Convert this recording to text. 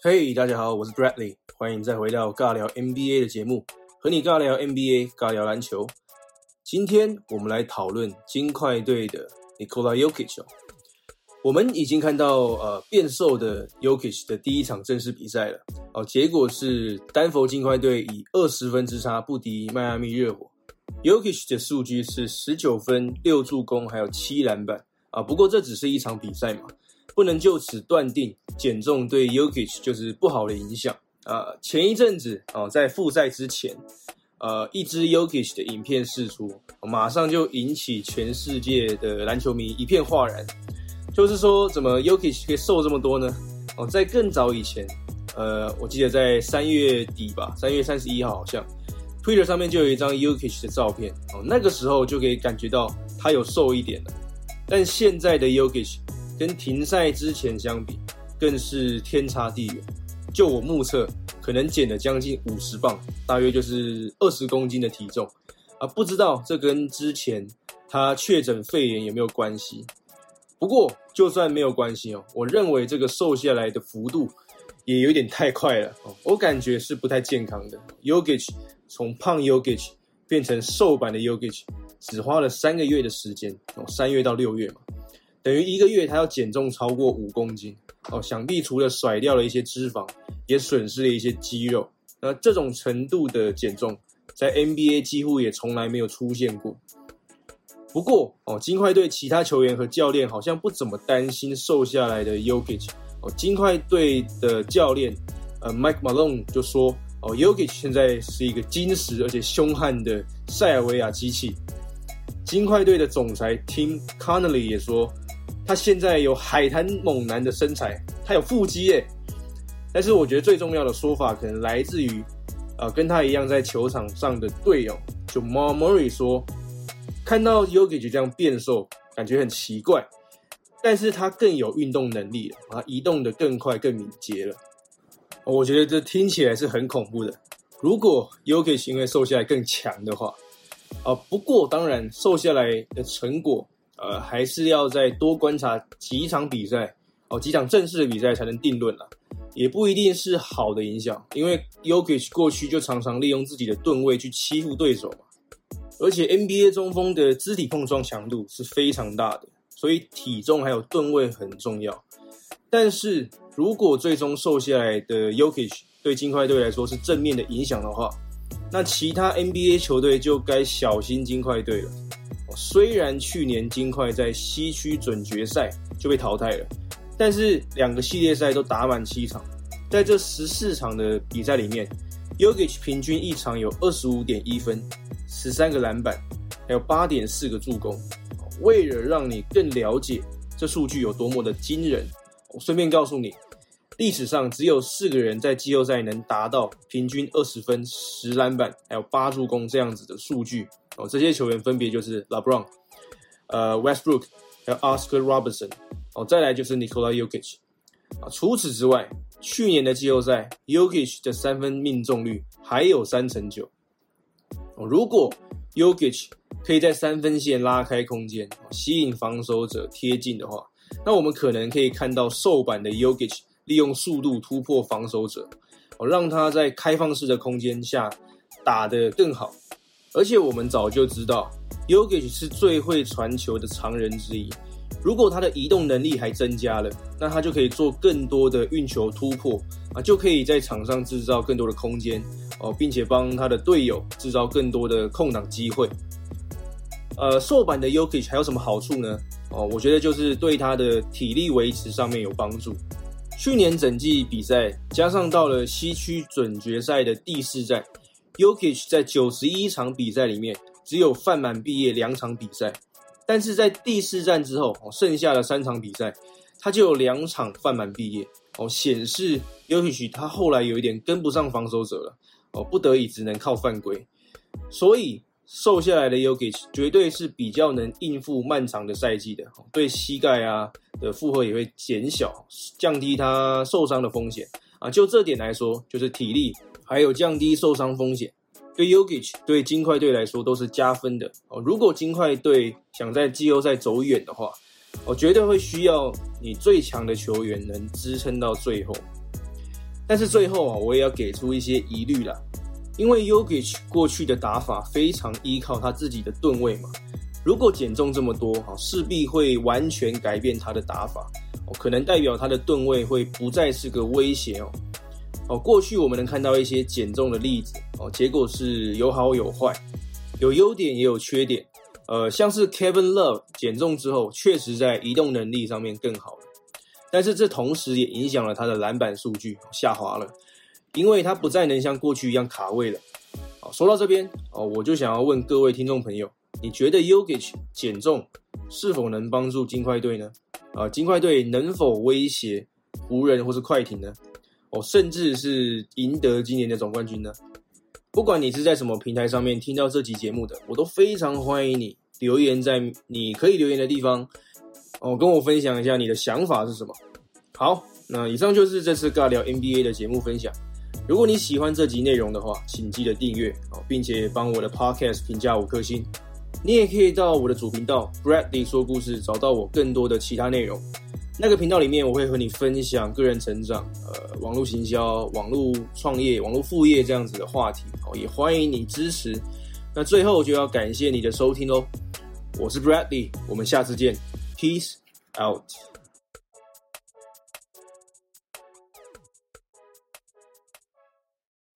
嘿，大家好，我是 Bradley，欢迎再回到尬聊 NBA 的节目，和你尬聊 NBA，尬聊篮球。今天我们来讨论金块队的 Nikola Jokic。我们已经看到呃变瘦的 Jokic 的第一场正式比赛了，哦，结果是丹佛金块队以二十分之差不敌迈阿密热火。Jokic 的数据是十九分、六助攻，还有七篮板啊。不过这只是一场比赛嘛，不能就此断定减重对 Yokic 就是不好的影响啊。前一阵子哦，在复赛之前。呃，一支 Yokish 的影片释出，马上就引起全世界的篮球迷一片哗然。就是说，怎么 Yokish 可以瘦这么多呢？哦，在更早以前，呃，我记得在三月底吧，三月三十一号好像，Twitter 上面就有一张 Yokish 的照片，哦，那个时候就可以感觉到他有瘦一点了。但现在的 Yokish 跟停赛之前相比，更是天差地远。就我目测。可能减了将近五十磅，大约就是二十公斤的体重啊！不知道这跟之前他确诊肺炎有没有关系？不过就算没有关系哦，我认为这个瘦下来的幅度也有点太快了哦，我感觉是不太健康的。Yogic 从胖 Yogic 变成瘦版的 Yogic，只花了三个月的时间哦，三月到六月嘛，等于一个月他要减重超过五公斤哦，想必除了甩掉了一些脂肪。也损失了一些肌肉，那这种程度的减重，在 NBA 几乎也从来没有出现过。不过哦，金块队其他球员和教练好像不怎么担心瘦下来的 Yokic 哦。金块队的教练呃 Mike Malone 就说哦，Yokic 现在是一个金石而且凶悍的塞尔维亚机器。金块队的总裁 Tim Connelly 也说，他现在有海滩猛男的身材，他有腹肌耶。但是我觉得最重要的说法可能来自于，呃，跟他一样在球场上的队友，就 Mar Murray 说，看到 Yogi 这样变瘦，感觉很奇怪，但是他更有运动能力了，啊，移动的更快、更敏捷了。我觉得这听起来是很恐怖的。如果 Yogi 因为瘦下来更强的话，啊，不过当然瘦下来的成果，呃，还是要再多观察几场比赛，哦，几场正式的比赛才能定论了。也不一定是好的影响，因为 Yokich 过去就常常利用自己的吨位去欺负对手嘛。而且 NBA 中锋的肢体碰撞强度是非常大的，所以体重还有吨位很重要。但是如果最终瘦下来的 Yokich 对金块队来说是正面的影响的话，那其他 NBA 球队就该小心金块队了。虽然去年金块在西区准决赛就被淘汰了。但是两个系列赛都打满七场，在这十四场的比赛里面，Yogi 平均一场有二十五点一分，十三个篮板，还有八点四个助攻。为了让你更了解这数据有多么的惊人，我顺便告诉你，历史上只有四个人在季后赛能达到平均二十分、十篮板，还有八助攻这样子的数据。哦，这些球员分别就是 LeBron、呃 Westbrook 还有 Oscar Robertson。哦，再来就是 Nikola y o k i c 啊。除此之外，去年的季后赛 y o k i c 的三分命中率还有三成九。哦，如果 y o k i c 可以在三分线拉开空间，吸引防守者贴近的话，那我们可能可以看到瘦版的 y o k i c 利用速度突破防守者，哦，让他在开放式的空间下打得更好。而且我们早就知道，Jokic 是最会传球的常人之一。如果他的移动能力还增加了，那他就可以做更多的运球突破啊，就可以在场上制造更多的空间哦，并且帮他的队友制造更多的空档机会。呃，瘦版的 Yokic 还有什么好处呢？哦，我觉得就是对他的体力维持上面有帮助。去年整季比赛加上到了西区准决赛的第四战 Yokich 在九十一场比赛里面只有犯满毕业两场比赛。但是在第四战之后，剩下的三场比赛，他就有两场犯满毕业，哦，显示 Yokic 他后来有一点跟不上防守者了，哦，不得已只能靠犯规，所以瘦下来的 Yokic 绝对是比较能应付漫长的赛季的，对膝盖啊的负荷也会减小，降低他受伤的风险啊，就这点来说，就是体力还有降低受伤风险。对 Yogic 对金块队来说都是加分的哦。如果金块队想在季后赛走远的话，我绝对会需要你最强的球员能支撑到最后。但是最后啊，我也要给出一些疑虑啦，因为 Yogic 过去的打法非常依靠他自己的吨位嘛，如果减重这么多哈，势必会完全改变他的打法哦，可能代表他的盾位会不再是个威胁哦。哦，过去我们能看到一些减重的例子哦，结果是有好有坏，有优点也有缺点。呃，像是 Kevin Love 减重之后，确实在移动能力上面更好了。但是这同时也影响了他的篮板数据下滑了，因为他不再能像过去一样卡位了。好，说到这边哦，我就想要问各位听众朋友，你觉得 Yogi 减重是否能帮助金块队呢？啊，金块队能否威胁湖人或是快艇呢？哦，甚至是赢得今年的总冠军呢？不管你是在什么平台上面听到这集节目的，我都非常欢迎你留言在你可以留言的地方。哦，跟我分享一下你的想法是什么？好，那以上就是这次尬聊 NBA 的节目分享。如果你喜欢这集内容的话，请记得订阅哦，并且帮我的 Podcast 评价五颗星。你也可以到我的主频道 Bradley 说故事，找到我更多的其他内容。那个频道里面，我会和你分享个人成长、呃，网络行销、网络创业、网络副业这样子的话题哦，也欢迎你支持。那最后就要感谢你的收听喽，我是 Bradley，我们下次见。Peace out.